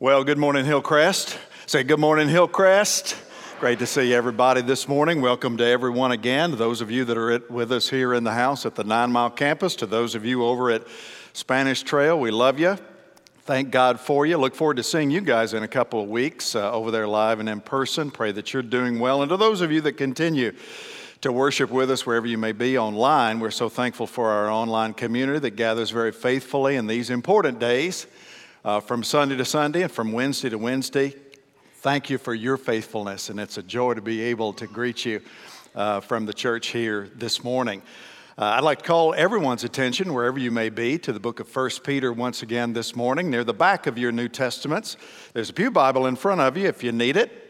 Well, good morning, Hillcrest. Say good morning, Hillcrest. Great to see everybody this morning. Welcome to everyone again. Those of you that are with us here in the house at the Nine Mile campus, to those of you over at Spanish Trail, we love you. Thank God for you. Look forward to seeing you guys in a couple of weeks uh, over there live and in person. Pray that you're doing well. And to those of you that continue to worship with us wherever you may be online, we're so thankful for our online community that gathers very faithfully in these important days uh, from Sunday to Sunday and from Wednesday to Wednesday. Thank you for your faithfulness, and it's a joy to be able to greet you uh, from the church here this morning. Uh, I'd like to call everyone's attention, wherever you may be, to the book of 1 Peter once again this morning. Near the back of your New Testaments, there's a Pew Bible in front of you if you need it,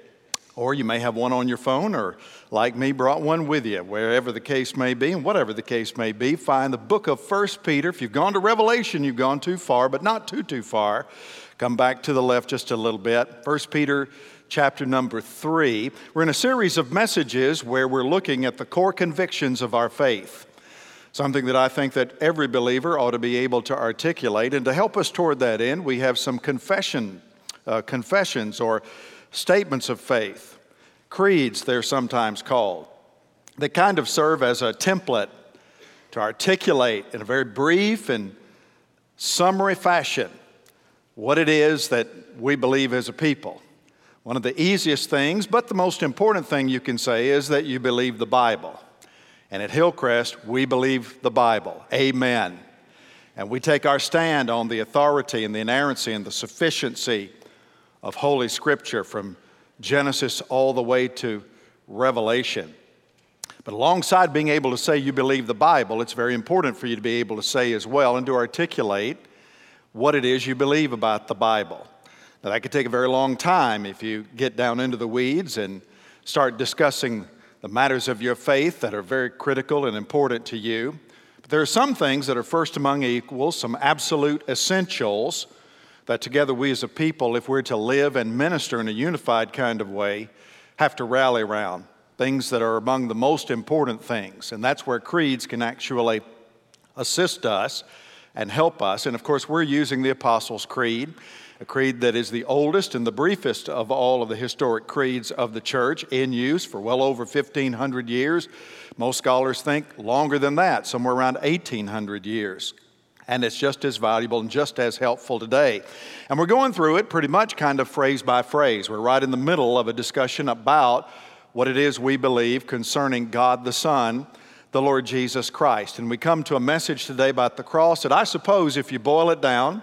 or you may have one on your phone, or like me, brought one with you. Wherever the case may be, and whatever the case may be, find the book of 1 Peter. If you've gone to Revelation, you've gone too far, but not too, too far. Come back to the left just a little bit. 1 Peter chapter number 3. We're in a series of messages where we're looking at the core convictions of our faith. Something that I think that every believer ought to be able to articulate. And to help us toward that end, we have some confession, uh, confessions or statements of faith, creeds, they're sometimes called, that kind of serve as a template to articulate in a very brief and summary fashion what it is that we believe as a people. One of the easiest things, but the most important thing you can say is that you believe the Bible. And at Hillcrest, we believe the Bible. Amen. And we take our stand on the authority and the inerrancy and the sufficiency of Holy Scripture from Genesis all the way to Revelation. But alongside being able to say you believe the Bible, it's very important for you to be able to say as well and to articulate what it is you believe about the Bible. Now, that could take a very long time if you get down into the weeds and start discussing the matters of your faith that are very critical and important to you. But there are some things that are first among equals, some absolute essentials that together we as a people, if we're to live and minister in a unified kind of way, have to rally around. Things that are among the most important things. And that's where creeds can actually assist us and help us. And of course, we're using the Apostles' Creed, a creed that is the oldest and the briefest of all of the historic creeds of the church in use for well over 1,500 years. Most scholars think longer than that, somewhere around 1,800 years and it's just as valuable and just as helpful today. And we're going through it pretty much kind of phrase by phrase. We're right in the middle of a discussion about what it is we believe concerning God the Son, the Lord Jesus Christ. And we come to a message today about the cross that I suppose, if you boil it down,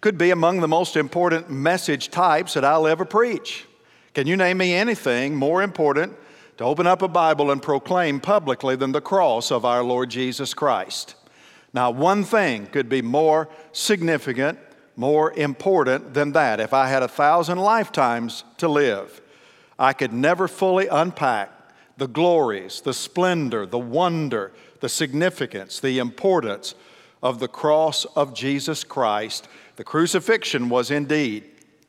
could be among the most important message types that I'll ever preach. Can you name me anything more important to open up a Bible and proclaim publicly than the cross of our Lord Jesus Christ? Now, one thing could be more significant, more important than that. If I had a thousand lifetimes to live, I could never fully unpack the glories, the splendor, the wonder, the significance, the importance of the cross of Jesus Christ. The crucifixion was indeed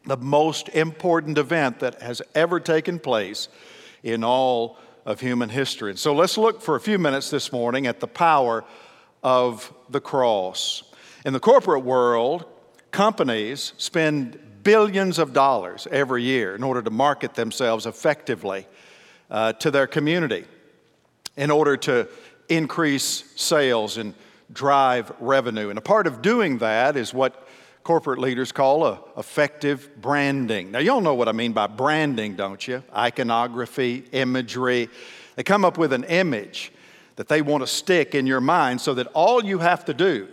the most important event that has ever taken place in all of human history. And so let's look for a few minutes this morning at the power of the cross. In the corporate world, companies spend billions of dollars every year in order to market themselves effectively uh, to their community, in order to increase sales and drive revenue. And a part of doing that is what corporate leaders call a effective branding. Now, you all know what I mean by branding, don't you? Iconography, imagery. They come up with an image that they want to stick in your mind so that all you have to do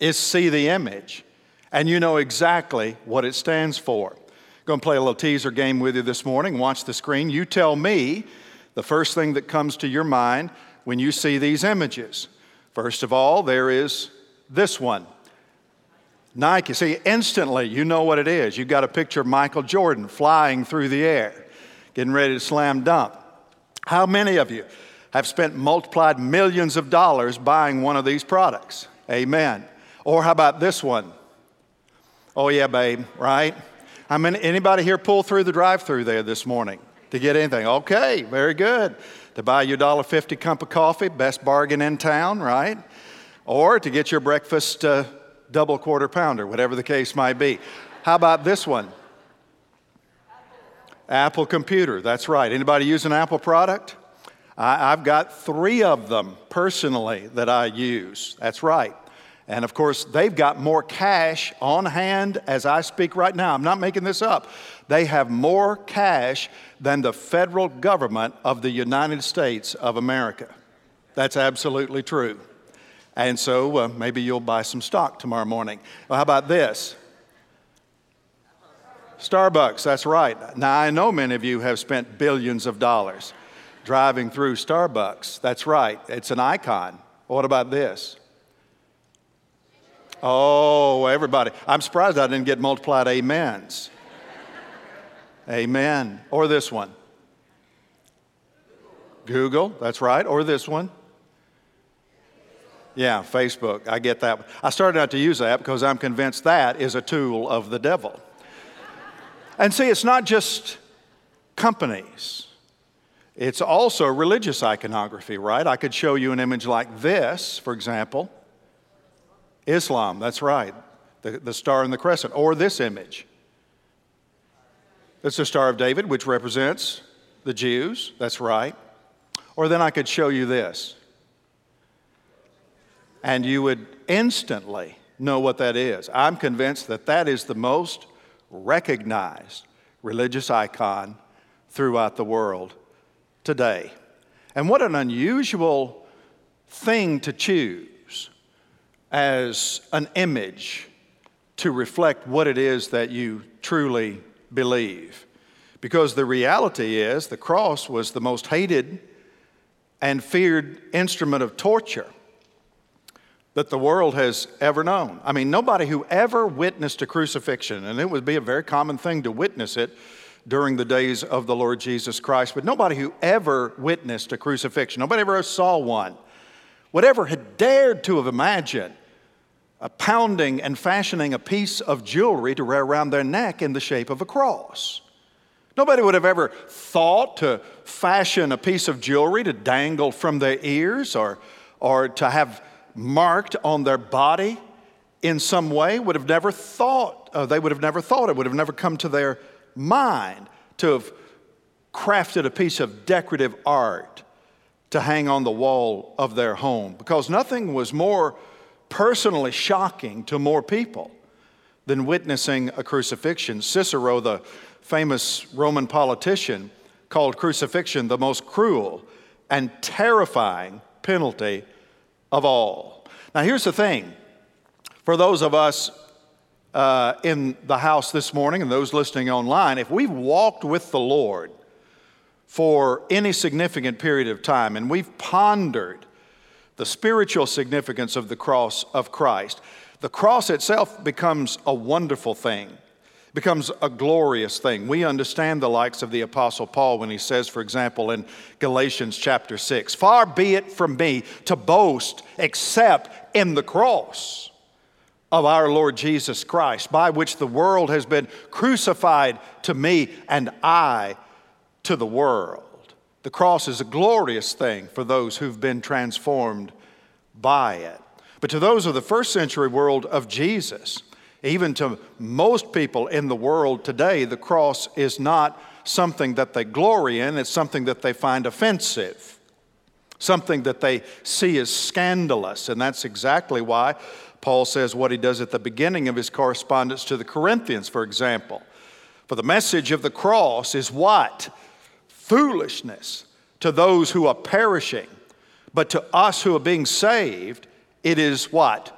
is see the image and you know exactly what it stands for. I'm going to play a little teaser game with you this morning. Watch the screen. You tell me the first thing that comes to your mind when you see these images. First of all, there is this one. Nike. See, instantly you know what it is. You've got a picture of Michael Jordan flying through the air, getting ready to slam dunk. How many of you have spent multiplied millions of dollars buying one of these products. Amen. Or how about this one? Oh yeah, babe, right? I mean, anybody here pull through the drive-through there this morning to get anything? Okay, very good. To buy your $1.50 cup of coffee, best bargain in town, right? Or to get your breakfast uh, double quarter pounder, whatever the case might be. How about this one? Apple computer. That's right. Anybody use an Apple product? I, have got three of them personally that I use. That's right. And of course, they've got more cash on hand as I speak right now. I'm not making this up. They have more cash than the federal government of the United States of America. That's absolutely true. And so uh, maybe you'll buy some stock tomorrow morning. Well, how about this? Starbucks, that's right. Now, I know many of you have spent billions of dollars driving through Starbucks. That's right, it's an icon. What about this? Oh, everybody. I'm surprised I didn't get multiplied amens. Amen. Or this one. Google, that's right. Or this one. Yeah, Facebook. I get that. I started out to use that because I'm convinced that is a tool of the devil. And see, it's not just companies. It's also religious iconography, right? I could show you an image like this, for example. Islam, that's right. The, the star and the crescent. Or this image. It's the Star of David, which represents the Jews. That's right. Or then I could show you this. And you would instantly know what that is. I'm convinced that that is the most recognized religious icon throughout the world today. And what an unusual thing to choose as an image to reflect what it is that you truly believe. Because the reality is, the cross was the most hated and feared instrument of torture that the world has ever known. I mean, nobody who ever witnessed a crucifixion, and it would be a very common thing to witness it during the days of the Lord Jesus Christ, but nobody who ever witnessed a crucifixion, nobody ever saw one, whatever had dared to have imagined a pounding and fashioning a piece of jewelry to wear around their neck in the shape of a cross. Nobody would have ever thought to fashion a piece of jewelry to dangle from their ears or, or to have marked on their body in some way, would have never thought, uh, they would have never thought, it would have never come to their mind to have crafted a piece of decorative art to hang on the wall of their home because nothing was more personally shocking to more people than witnessing a crucifixion. Cicero, the famous Roman politician, called crucifixion the most cruel and terrifying penalty of all. Now, here's the thing for those of us uh, in the house this morning and those listening online, if we've walked with the Lord for any significant period of time and we've pondered the spiritual significance of the cross of Christ, the cross itself becomes a wonderful thing, becomes a glorious thing. We understand the likes of the Apostle Paul when he says, for example, in Galatians chapter 6, Far be it from me to boast except in the cross of our Lord Jesus Christ, by which the world has been crucified to me and I to the world. The cross is a glorious thing for those who've been transformed by it. But to those of the first century world of Jesus, even to most people in the world today, the cross is not something that they glory in, it's something that they find offensive, something that they see as scandalous. And that's exactly why Paul says what he does at the beginning of his correspondence to the Corinthians, for example. For the message of the cross is what? Foolishness to those who are perishing, but to us who are being saved, it is what?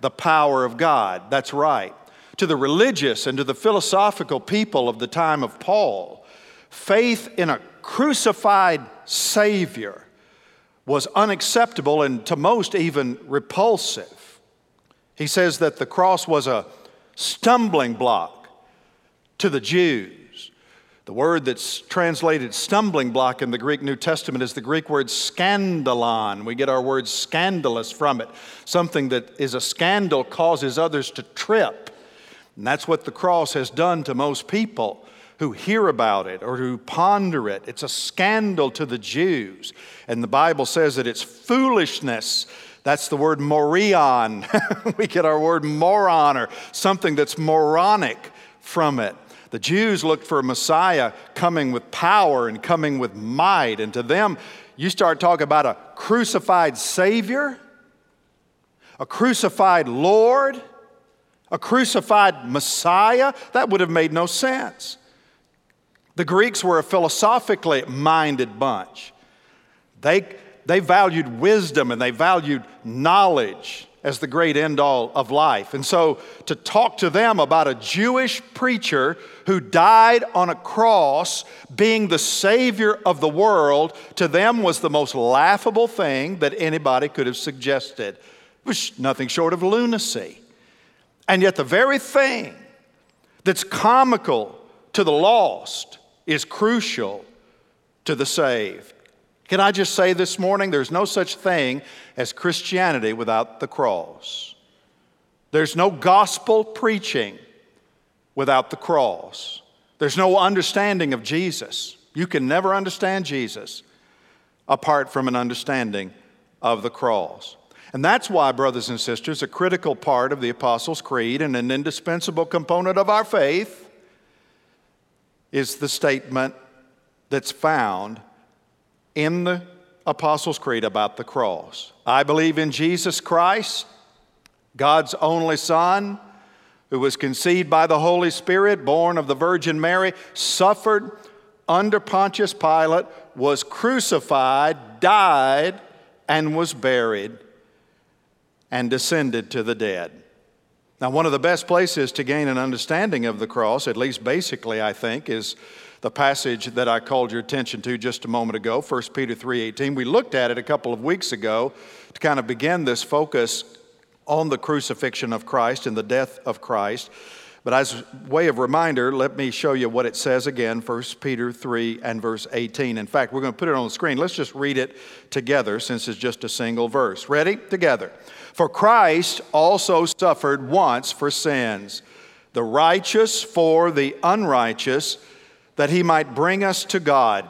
The power of God. That's right. To the religious and to the philosophical people of the time of Paul, faith in a crucified Savior was unacceptable and to most even repulsive. He says that the cross was a stumbling block to the Jews. The word that's translated stumbling block in the Greek New Testament is the Greek word scandalon. We get our word scandalous from it. Something that is a scandal causes others to trip. And that's what the cross has done to most people who hear about it or who ponder it. It's a scandal to the Jews. And the Bible says that it's foolishness That's the word morion. we get our word moron or something that's moronic from it. The Jews looked for a Messiah coming with power and coming with might. And to them, you start talking about a crucified Savior, a crucified Lord, a crucified Messiah. That would have made no sense. The Greeks were a philosophically minded bunch. They, they valued wisdom and they valued knowledge as the great end all of life. And so to talk to them about a Jewish preacher who died on a cross being the Savior of the world, to them was the most laughable thing that anybody could have suggested. It was nothing short of lunacy. And yet, the very thing that's comical to the lost is crucial to the saved. Can I just say this morning, there's no such thing as Christianity without the cross. There's no gospel preaching without the cross. There's no understanding of Jesus. You can never understand Jesus apart from an understanding of the cross. And that's why, brothers and sisters, a critical part of the Apostles' Creed and an indispensable component of our faith is the statement that's found in the Apostles' Creed about the cross. I believe in Jesus Christ, God's only Son, who was conceived by the Holy Spirit, born of the Virgin Mary, suffered under Pontius Pilate, was crucified, died, and was buried, and descended to the dead. Now, one of the best places to gain an understanding of the cross, at least basically, I think, is the passage that I called your attention to just a moment ago, 1 Peter 3:18. We looked at it a couple of weeks ago to kind of begin this focus on the crucifixion of Christ and the death of Christ. But as a way of reminder, let me show you what it says again, 1 Peter 3 and verse 18. In fact, we're going to put it on the screen. Let's just read it together since it's just a single verse. Ready? Together. For Christ also suffered once for sins, the righteous for the unrighteous that he might bring us to God,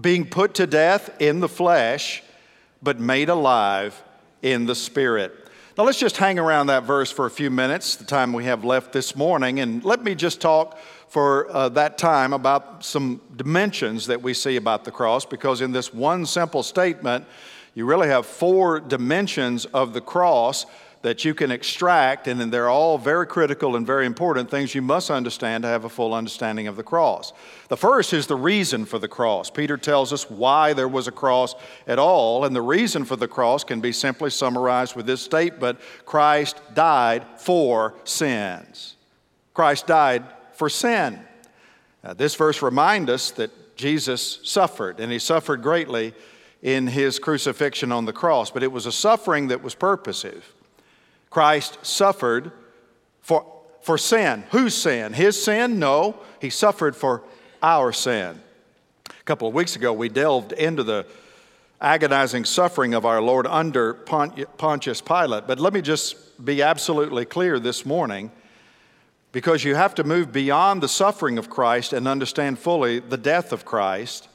being put to death in the flesh, but made alive in the spirit. Now, let's just hang around that verse for a few minutes, the time we have left this morning, and let me just talk for uh, that time about some dimensions that we see about the cross, because in this one simple statement, you really have four dimensions of the cross that you can extract, and they're all very critical and very important things you must understand to have a full understanding of the cross. The first is the reason for the cross. Peter tells us why there was a cross at all, and the reason for the cross can be simply summarized with this statement Christ died for sins. Christ died for sin. Now, this verse reminds us that Jesus suffered, and he suffered greatly in his crucifixion on the cross, but it was a suffering that was purposive. Christ suffered for, for sin. Whose sin? His sin? No, he suffered for our sin. A couple of weeks ago, we delved into the agonizing suffering of our Lord under Pontius Pilate. But let me just be absolutely clear this morning because you have to move beyond the suffering of Christ and understand fully the death of Christ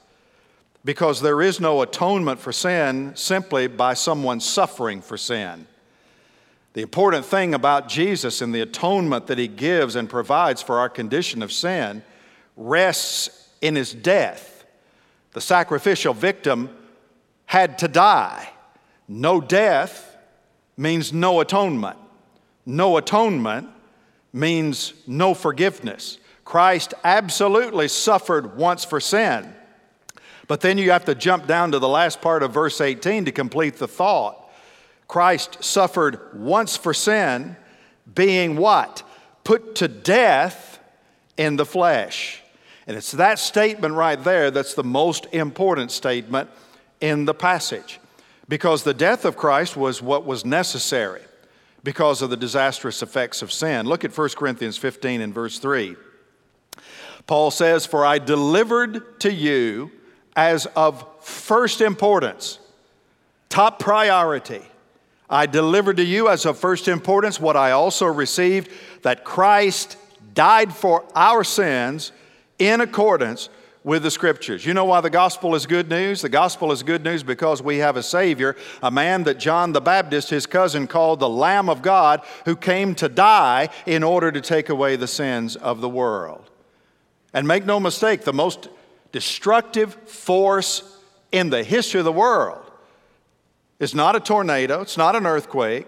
because there is no atonement for sin simply by someone suffering for sin. The important thing about Jesus and the atonement that he gives and provides for our condition of sin rests in his death. The sacrificial victim had to die. No death means no atonement. No atonement means no forgiveness. Christ absolutely suffered once for sin. But then you have to jump down to the last part of verse 18 to complete the thought. Christ suffered once for sin, being what? Put to death in the flesh. And it's that statement right there that's the most important statement in the passage. Because the death of Christ was what was necessary because of the disastrous effects of sin. Look at 1 Corinthians 15 and verse 3. Paul says, For I delivered to you as of first importance, top priority I delivered to you as of first importance what I also received that Christ died for our sins in accordance with the scriptures. You know why the gospel is good news? The gospel is good news because we have a Savior, a man that John the Baptist, his cousin, called the Lamb of God, who came to die in order to take away the sins of the world. And make no mistake, the most destructive force in the history of the world is not a tornado, it's not an earthquake,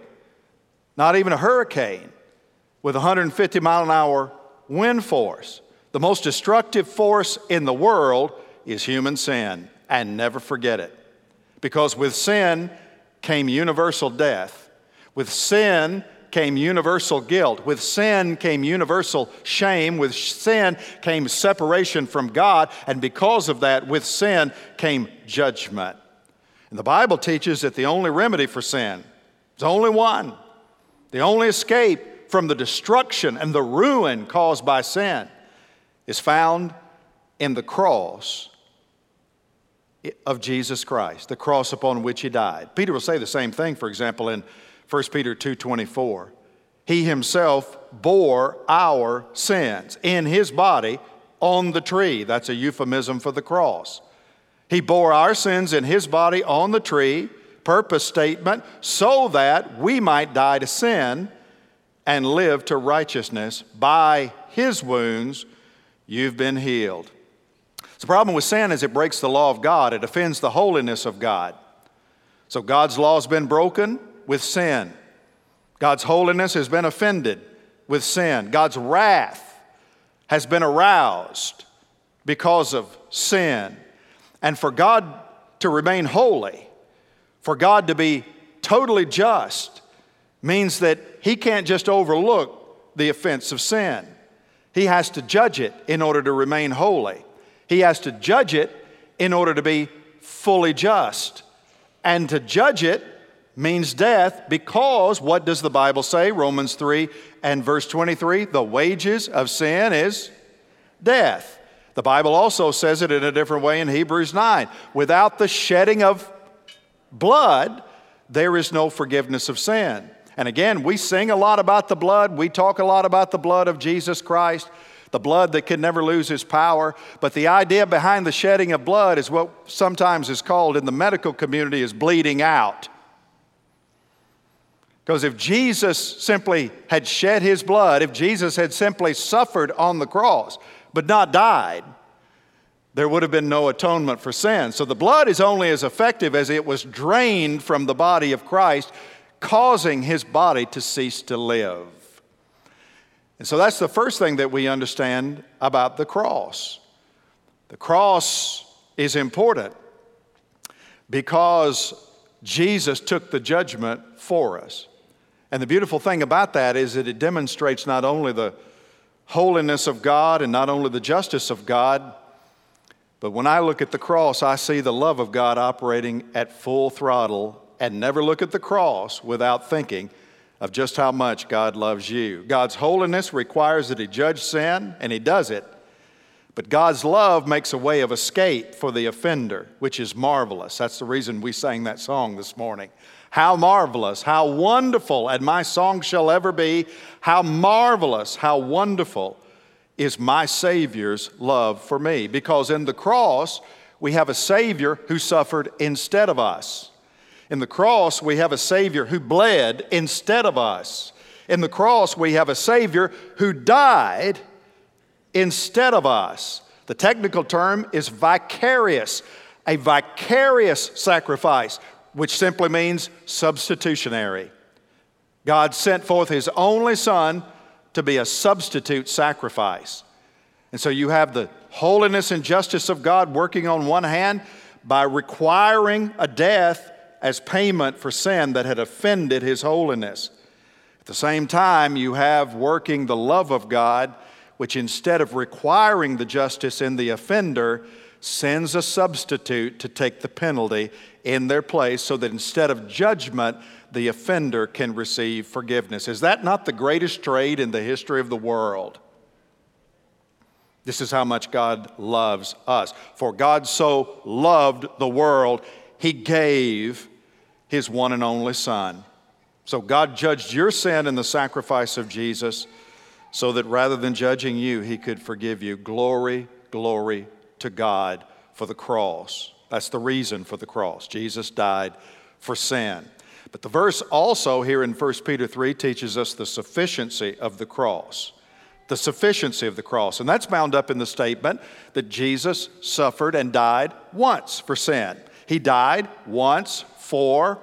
not even a hurricane with 150 mile an hour wind force. The most destructive force in the world is human sin, and never forget it. Because with sin came universal death. With sin came universal guilt. With sin came universal shame. With sin came separation from God. And because of that, with sin came judgment. And the Bible teaches that the only remedy for sin is only one. The only escape from the destruction and the ruin caused by sin is found in the cross of Jesus Christ, the cross upon which he died. Peter will say the same thing, for example, in 1 Peter 2:24. He himself bore our sins in his body on the tree. That's a euphemism for the cross. He bore our sins in his body on the tree, purpose statement, so that we might die to sin and live to righteousness. By his wounds You've been healed. The problem with sin is it breaks the law of God, it offends the holiness of God. So God's law has been broken with sin. God's holiness has been offended with sin. God's wrath has been aroused because of sin. And for God to remain holy, for God to be totally just, means that He can't just overlook the offense of sin. He has to judge it in order to remain holy. He has to judge it in order to be fully just. And to judge it means death because what does the Bible say? Romans 3 and verse 23 the wages of sin is death. The Bible also says it in a different way in Hebrews 9. Without the shedding of blood, there is no forgiveness of sin. And again, we sing a lot about the blood. We talk a lot about the blood of Jesus Christ, the blood that can never lose its power. But the idea behind the shedding of blood is what sometimes is called in the medical community is bleeding out. Because if Jesus simply had shed his blood, if Jesus had simply suffered on the cross, but not died, there would have been no atonement for sin. So the blood is only as effective as it was drained from the body of Christ causing his body to cease to live. And so that's the first thing that we understand about the cross. The cross is important because Jesus took the judgment for us. And the beautiful thing about that is that it demonstrates not only the holiness of God and not only the justice of God, but when I look at the cross, I see the love of God operating at full throttle and never look at the cross without thinking of just how much God loves you. God's holiness requires that He judge sin, and He does it. But God's love makes a way of escape for the offender, which is marvelous. That's the reason we sang that song this morning. How marvelous, how wonderful, and my song shall ever be. How marvelous, how wonderful is my Savior's love for me. Because in the cross, we have a Savior who suffered instead of us. In the cross, we have a Savior who bled instead of us. In the cross, we have a Savior who died instead of us. The technical term is vicarious, a vicarious sacrifice, which simply means substitutionary. God sent forth His only Son to be a substitute sacrifice. And so you have the holiness and justice of God working on one hand by requiring a death as payment for sin that had offended his holiness. At the same time, you have working the love of God, which instead of requiring the justice in the offender, sends a substitute to take the penalty in their place so that instead of judgment, the offender can receive forgiveness. Is that not the greatest trade in the history of the world? This is how much God loves us. For God so loved the world, he gave his one and only Son. So God judged your sin in the sacrifice of Jesus so that rather than judging you, he could forgive you. Glory, glory, to God for the cross. That's the reason for the cross. Jesus died for sin. But the verse also here in 1 Peter 3 teaches us the sufficiency of the cross. The sufficiency of the cross. And that's bound up in the statement that Jesus suffered and died once for sin. He died once for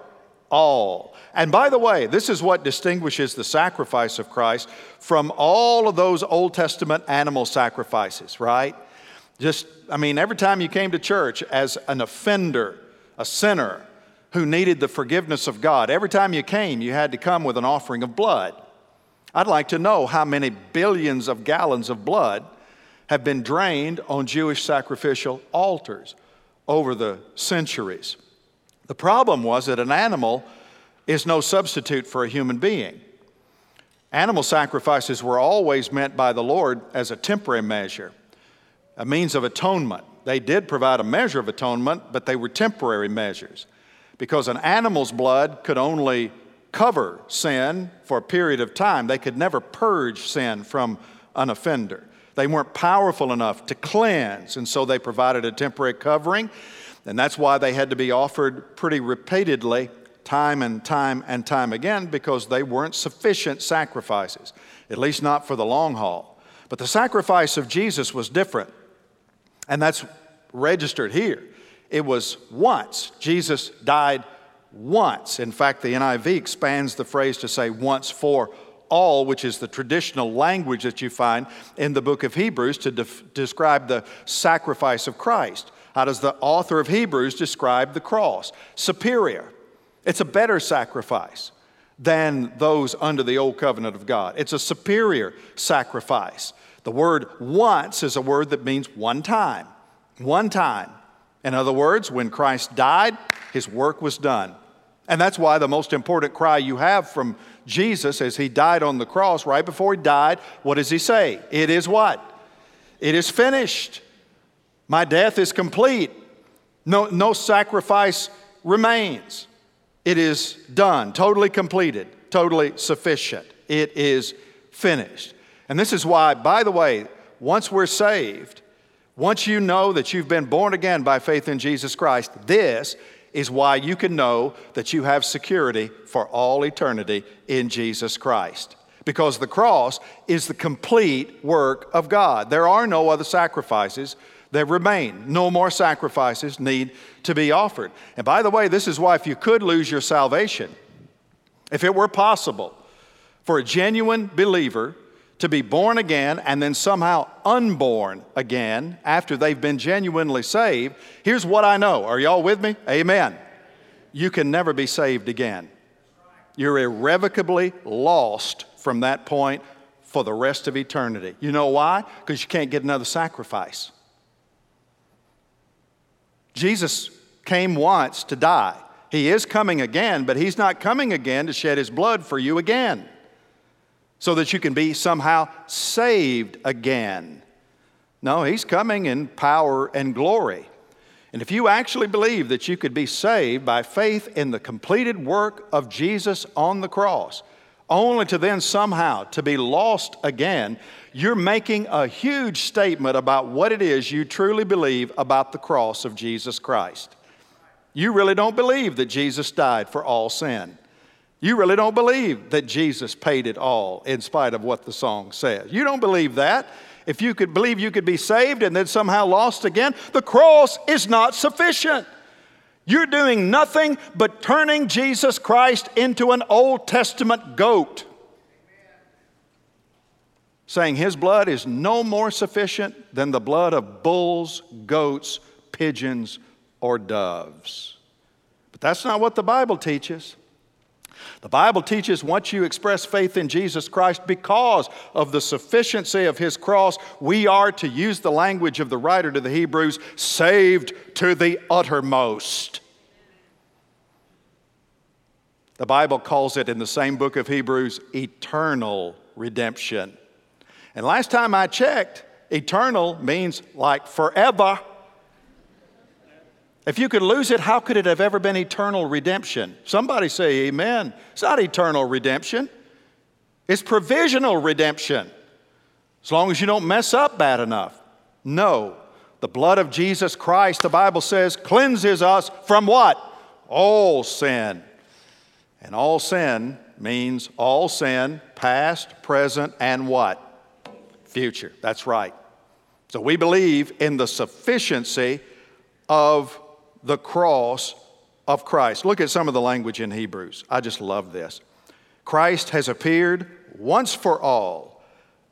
all. And by the way, this is what distinguishes the sacrifice of Christ from all of those Old Testament animal sacrifices, right? Just, I mean, every time you came to church as an offender, a sinner who needed the forgiveness of God, every time you came, you had to come with an offering of blood. I'd like to know how many billions of gallons of blood have been drained on Jewish sacrificial altars over the centuries. The problem was that an animal is no substitute for a human being. Animal sacrifices were always meant by the Lord as a temporary measure, a means of atonement. They did provide a measure of atonement, but they were temporary measures because an animal's blood could only cover sin for a period of time. They could never purge sin from an offender. They weren't powerful enough to cleanse, and so they provided a temporary covering. And that's why they had to be offered pretty repeatedly, time and time and time again, because they weren't sufficient sacrifices, at least not for the long haul. But the sacrifice of Jesus was different, and that's registered here. It was once. Jesus died once. In fact, the NIV expands the phrase to say once for all, which is the traditional language that you find in the book of Hebrews to def- describe the sacrifice of Christ. How does the author of Hebrews describe the cross? Superior. It's a better sacrifice than those under the old covenant of God. It's a superior sacrifice. The word once is a word that means one time. One time. In other words, when Christ died, his work was done. And that's why the most important cry you have from Jesus as he died on the cross, right before he died, what does he say? It is what? It is finished. My death is complete. No, no sacrifice remains. It is done, totally completed, totally sufficient. It is finished. And this is why, by the way, once we're saved, once you know that you've been born again by faith in Jesus Christ, this is why you can know that you have security for all eternity in Jesus Christ. Because the cross is the complete work of God. There are no other sacrifices that remain. No more sacrifices need to be offered. And by the way, this is why if you could lose your salvation, if it were possible for a genuine believer to be born again and then somehow unborn again after they've been genuinely saved, here's what I know. Are y'all with me? Amen. You can never be saved again. You're irrevocably lost from that point for the rest of eternity. You know why? Because you can't get another sacrifice. Jesus came once to die. He is coming again, but He's not coming again to shed His blood for you again so that you can be somehow saved again. No, He's coming in power and glory. And if you actually believe that you could be saved by faith in the completed work of Jesus on the cross, only to then somehow to be lost again, you're making a huge statement about what it is you truly believe about the cross of Jesus Christ. You really don't believe that Jesus died for all sin. You really don't believe that Jesus paid it all in spite of what the song says. You don't believe that. If you could believe you could be saved and then somehow lost again, the cross is not sufficient. You're doing nothing but turning Jesus Christ into an Old Testament goat, saying his blood is no more sufficient than the blood of bulls, goats, pigeons, or doves. But that's not what the Bible teaches. The Bible teaches once you express faith in Jesus Christ because of the sufficiency of his cross, we are, to use the language of the writer to the Hebrews, saved to the uttermost. The Bible calls it in the same book of Hebrews eternal redemption. And last time I checked, eternal means like forever. If you could lose it, how could it have ever been eternal redemption? Somebody say amen. It's not eternal redemption, it's provisional redemption. As long as you don't mess up bad enough. No. The blood of Jesus Christ, the Bible says, cleanses us from what? All sin. And all sin means all sin, past, present, and what? Future. That's right. So we believe in the sufficiency of the cross of Christ. Look at some of the language in Hebrews. I just love this. Christ has appeared once for all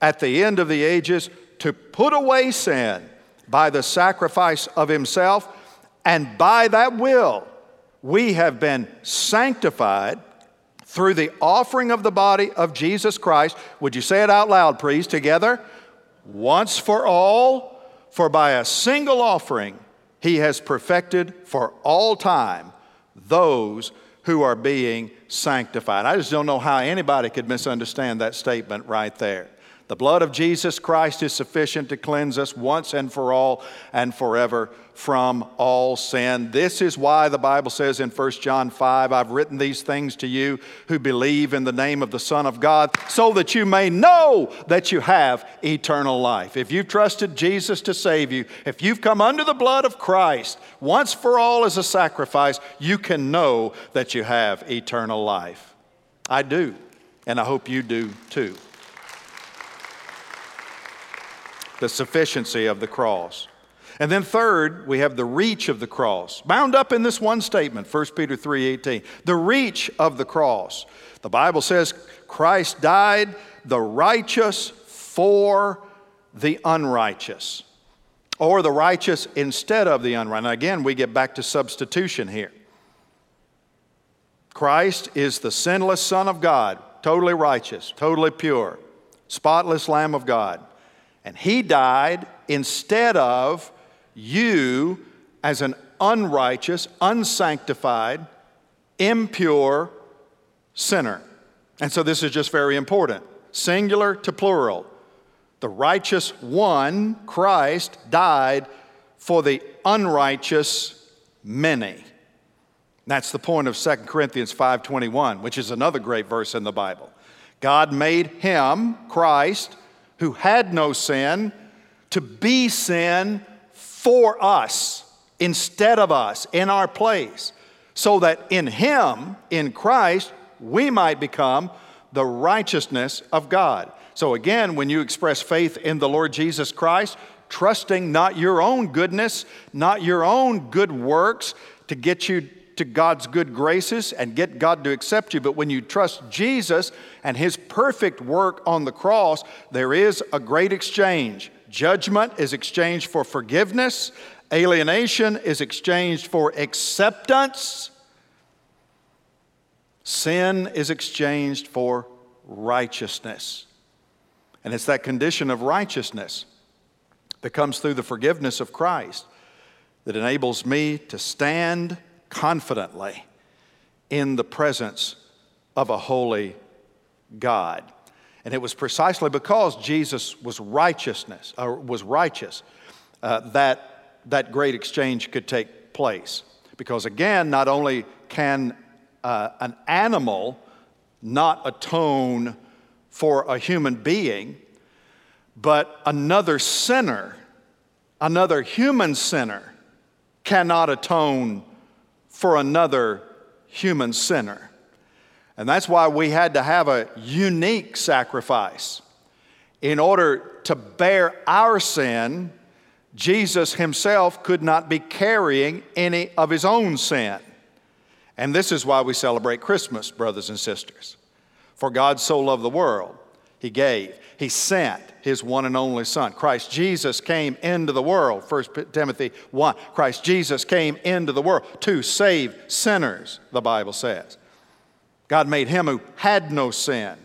at the end of the ages to put away sin by the sacrifice of himself, and by that will we have been sanctified through the offering of the body of Jesus Christ. Would you say it out loud, please, together? Once for all, for by a single offering he has perfected for all time those who are being sanctified. I just don't know how anybody could misunderstand that statement right there. The blood of Jesus Christ is sufficient to cleanse us once and for all and forever from all sin. This is why the Bible says in 1 John 5 I've written these things to you who believe in the name of the Son of God, so that you may know that you have eternal life. If you've trusted Jesus to save you, if you've come under the blood of Christ once for all as a sacrifice, you can know that you have eternal life. I do, and I hope you do too the sufficiency of the cross. And then third, we have the reach of the cross. Bound up in this one statement, 1 Peter 3:18. The reach of the cross. The Bible says Christ died the righteous for the unrighteous. Or the righteous instead of the unrighteous. Now again, we get back to substitution here. Christ is the sinless Son of God, totally righteous, totally pure, spotless Lamb of God. And he died instead of you as an unrighteous, unsanctified, impure sinner. And so this is just very important singular to plural. The righteous one, Christ, died for the unrighteous many. That's the point of 2 Corinthians 5:21, which is another great verse in the Bible. God made him, Christ, who had no sin to be sin for us, instead of us, in our place, so that in Him, in Christ, we might become the righteousness of God. So again, when you express faith in the Lord Jesus Christ, trusting not your own goodness, not your own good works to get you to God's good graces and get God to accept you. But when you trust Jesus and His perfect work on the cross, there is a great exchange. Judgment is exchanged for forgiveness, alienation is exchanged for acceptance, sin is exchanged for righteousness. And it's that condition of righteousness that comes through the forgiveness of Christ that enables me to stand confidently in the presence of a holy God. And it was precisely because Jesus was righteousness or was righteous uh, that that great exchange could take place. Because again, not only can uh, an animal not atone for a human being, but another sinner, another human sinner, cannot atone for another human sinner. And that's why we had to have a unique sacrifice. In order to bear our sin, Jesus himself could not be carrying any of his own sin. And this is why we celebrate Christmas, brothers and sisters. For God so loved the world, he gave. He sent his one and only Son. Christ Jesus came into the world, 1 Timothy 1. Christ Jesus came into the world to save sinners, the Bible says. God made him who had no sin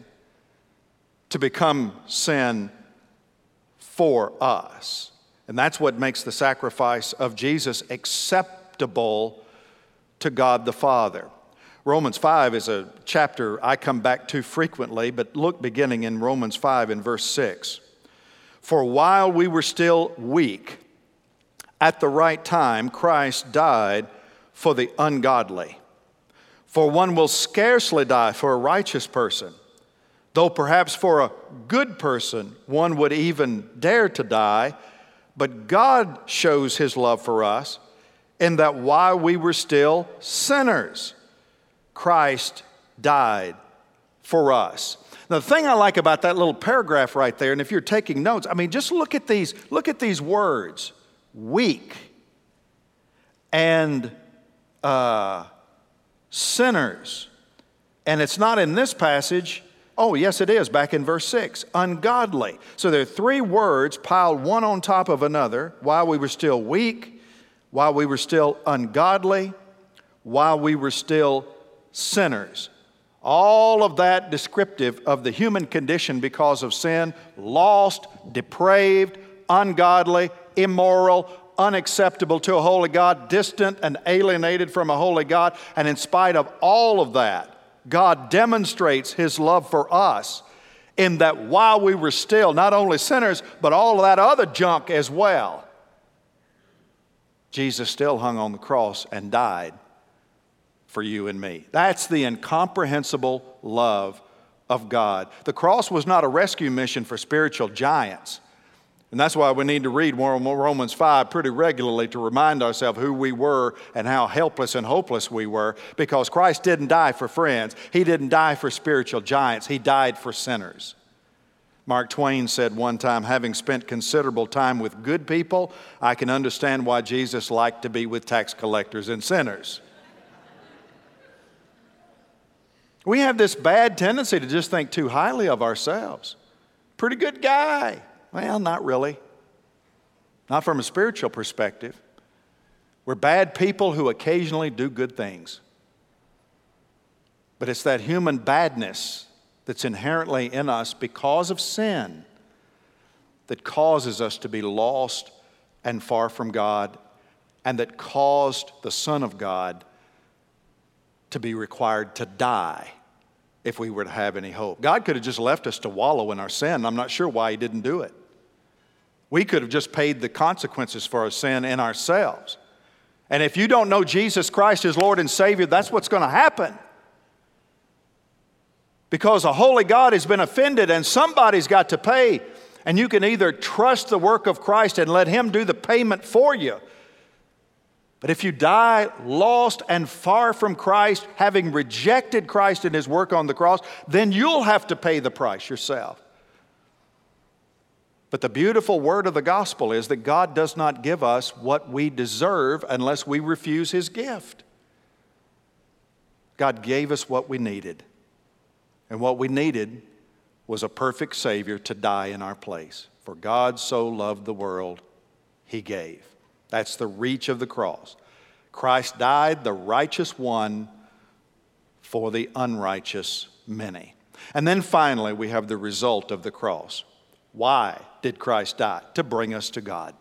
to become sin for us. And that's what makes the sacrifice of Jesus acceptable to God the Father. Romans 5 is a chapter I come back to frequently, but look beginning in Romans 5 in verse 6. For while we were still weak, at the right time, Christ died for the ungodly. For one will scarcely die for a righteous person, though perhaps for a good person one would even dare to die. But God shows his love for us in that while we were still sinners, Christ died for us. Now, the thing I like about that little paragraph right there, and if you're taking notes, I mean, just look at these, look at these words weak and uh, sinners. And it's not in this passage. Oh, yes, it is, back in verse 6 ungodly. So there are three words piled one on top of another while we were still weak, while we were still ungodly, while we were still sinners. All of that descriptive of the human condition because of sin lost, depraved, ungodly, immoral, unacceptable to a holy God, distant and alienated from a holy God. And in spite of all of that, God demonstrates His love for us in that while we were still not only sinners, but all of that other junk as well, Jesus still hung on the cross and died for you and me. That's the incomprehensible love of God. The cross was not a rescue mission for spiritual giants. And that's why we need to read Romans 5 pretty regularly to remind ourselves who we were and how helpless and hopeless we were because Christ didn't die for friends. He didn't die for spiritual giants. He died for sinners. Mark Twain said one time, having spent considerable time with good people, I can understand why Jesus liked to be with tax collectors and sinners. we have this bad tendency to just think too highly of ourselves. Pretty good guy. Well, not really. Not from a spiritual perspective. We're bad people who occasionally do good things. But it's that human badness that's inherently in us because of sin that causes us to be lost and far from God, and that caused the Son of God to be required to die if we were to have any hope. God could have just left us to wallow in our sin. I'm not sure why He didn't do it. We could have just paid the consequences for our sin in ourselves. And if you don't know Jesus Christ as Lord and Savior, that's what's going to happen. Because a holy God has been offended and somebody's got to pay. And you can either trust the work of Christ and let Him do the payment for you, but if you die lost and far from Christ, having rejected Christ and his work on the cross, then you'll have to pay the price yourself. But the beautiful word of the gospel is that God does not give us what we deserve unless we refuse his gift. God gave us what we needed. And what we needed was a perfect Savior to die in our place. For God so loved the world, he gave. That's the reach of the cross. Christ died, the righteous one, for the unrighteous many. And then finally, we have the result of the cross. Why did Christ die? To bring us to God.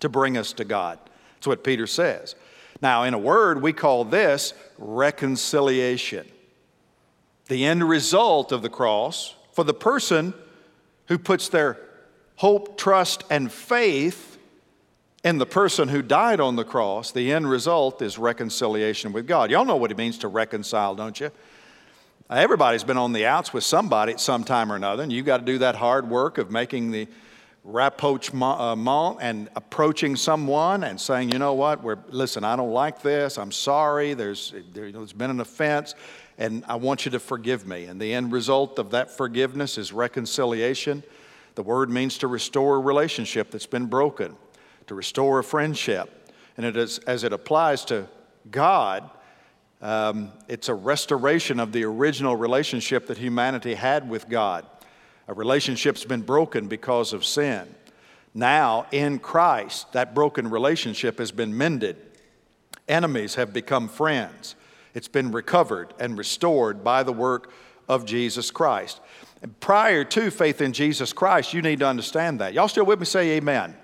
To bring us to God. That's what Peter says. Now, in a word, we call this reconciliation. The end result of the cross for the person who puts their hope, trust, and faith in the person who died on the cross, the end result is reconciliation with God. Y'all know what it means to reconcile, don't you? Everybody's been on the outs with somebody at some time or another, and you've got to do that hard work of making the rapprochement uh, and approaching someone and saying, you know what, We're, listen, I don't like this, I'm sorry, there's, there, has been an offense, and I want you to forgive me. And the end result of that forgiveness is reconciliation. The word means to restore a relationship that's been broken to restore a friendship. And it is, as it applies to God, um, it's a restoration of the original relationship that humanity had with God. A relationship's been broken because of sin. Now, in Christ, that broken relationship has been mended. Enemies have become friends. It's been recovered and restored by the work of Jesus Christ. And prior to faith in Jesus Christ, you need to understand that. Y'all still with me? Say amen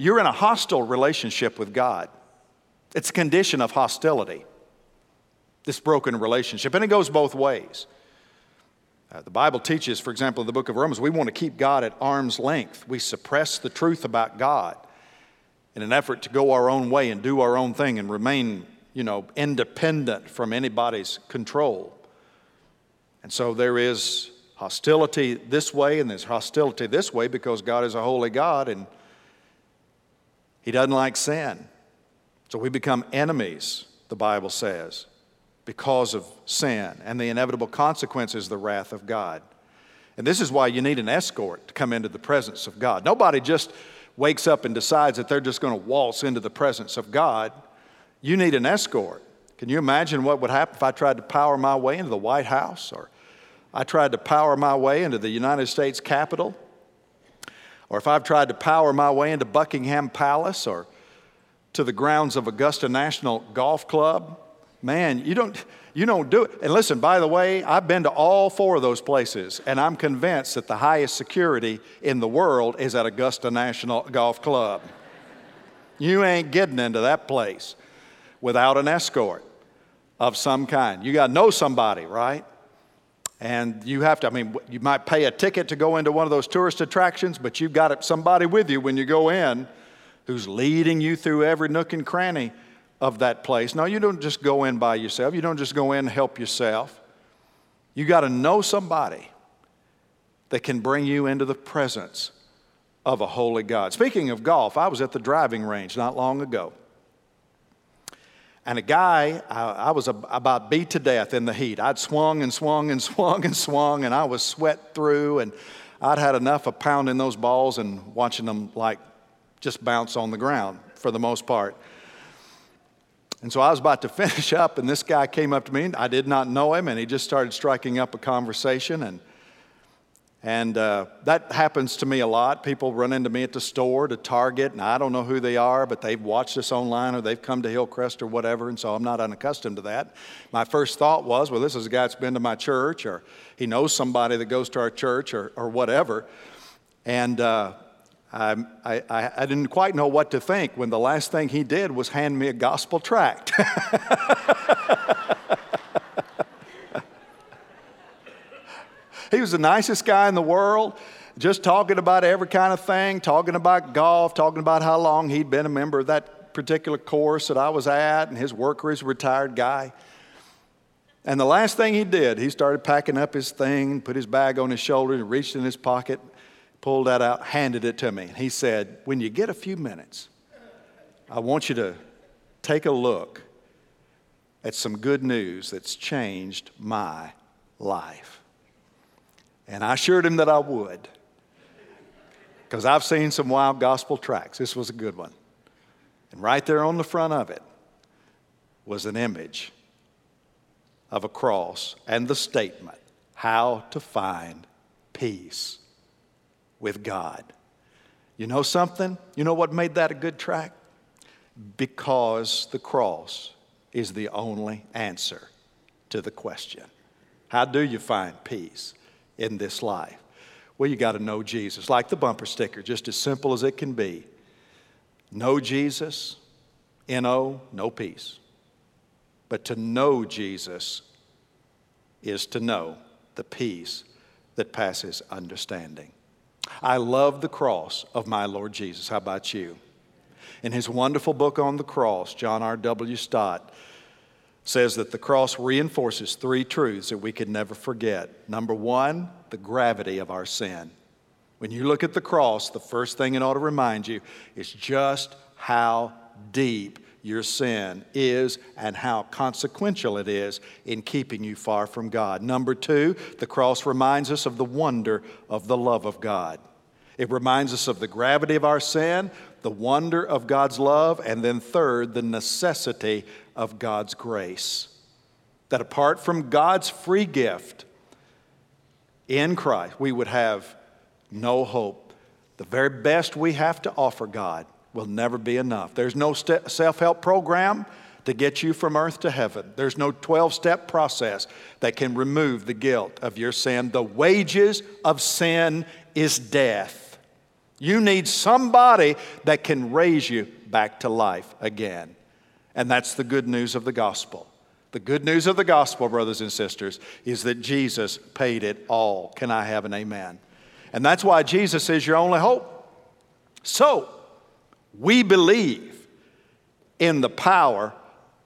you're in a hostile relationship with God. It's a condition of hostility, this broken relationship, and it goes both ways. Uh, the Bible teaches, for example, in the book of Romans, we want to keep God at arm's length. We suppress the truth about God in an effort to go our own way and do our own thing and remain, you know, independent from anybody's control. And so there is hostility this way and there's hostility this way because God is a holy God and He doesn't like sin. So we become enemies, the Bible says, because of sin and the inevitable consequences, the wrath of God. And this is why you need an escort to come into the presence of God. Nobody just wakes up and decides that they're just going to waltz into the presence of God. You need an escort. Can you imagine what would happen if I tried to power my way into the White House or I tried to power my way into the United States Capitol? Or if I've tried to power my way into Buckingham Palace or to the grounds of Augusta National Golf Club, man, you don't, you don't do it. And listen, by the way, I've been to all four of those places, and I'm convinced that the highest security in the world is at Augusta National Golf Club. You ain't getting into that place without an escort of some kind. You got to know somebody, right? And you have to, I mean, you might pay a ticket to go into one of those tourist attractions, but you've got somebody with you when you go in who's leading you through every nook and cranny of that place. No, you don't just go in by yourself. You don't just go in and help yourself. You got to know somebody that can bring you into the presence of a holy God. Speaking of golf, I was at the driving range not long ago. And a guy, I, I was about beat to death in the heat. I'd swung and swung and swung and swung, and I was sweat through, and I'd had enough of pounding those balls and watching them like just bounce on the ground for the most part. And so I was about to finish up, and this guy came up to me. I did not know him, and he just started striking up a conversation. And and uh, that happens to me a lot. People run into me at the store, to Target, and I don't know who they are, but they've watched us online or they've come to Hillcrest or whatever, and so I'm not unaccustomed to that. My first thought was, well, this is a guy that's been to my church, or he knows somebody that goes to our church, or, or whatever. And uh, I, I, I didn't quite know what to think when the last thing he did was hand me a gospel tract. He was the nicest guy in the world, just talking about every kind of thing, talking about golf, talking about how long he'd been a member of that particular course that I was at, and his worker is a retired guy. And the last thing he did, he started packing up his thing, put his bag on his shoulder, and reached in his pocket, pulled that out, handed it to me. And he said, When you get a few minutes, I want you to take a look at some good news that's changed my life. And I assured him that I would. Because I've seen some wild gospel tracts. This was a good one. And right there on the front of it was an image of a cross and the statement how to find peace with God. You know something? You know what made that a good tract? Because the cross is the only answer to the question. How do you find peace? in this life? Well, you got to know Jesus, like the bumper sticker, just as simple as it can be. Know Jesus, N-O, no peace. But to know Jesus is to know the peace that passes understanding. I love the cross of my Lord Jesus. How about you? In his wonderful book on the cross, John R.W. Stott says that the cross reinforces three truths that we could never forget. Number one, the gravity of our sin. When you look at the cross, the first thing it ought to remind you is just how deep your sin is and how consequential it is in keeping you far from God. Number two, the cross reminds us of the wonder of the love of God. It reminds us of the gravity of our sin, the wonder of God's love, and then third, the necessity of God's grace. That apart from God's free gift in Christ, we would have no hope. The very best we have to offer God will never be enough. There's no self help program to get you from earth to heaven. There's no 12 step process that can remove the guilt of your sin. The wages of sin is death. You need somebody that can raise you back to life again. And that's the good news of the gospel. The good news of the gospel, brothers and sisters, is that Jesus paid it all. Can I have an amen? And that's why Jesus is your only hope. So, we believe in the power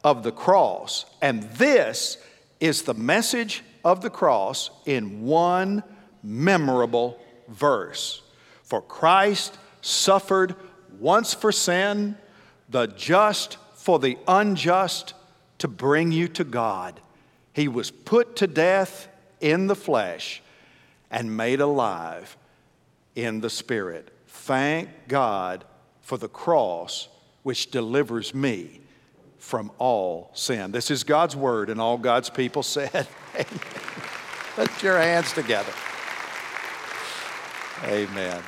of the cross. And this is the message of the cross in one memorable verse. For Christ suffered once for sin, the just for the unjust, to bring you to God. He was put to death in the flesh and made alive in the spirit. Thank God for the cross which delivers me from all sin. This is God's word, and all God's people said, Amen. Put your hands together. Amen.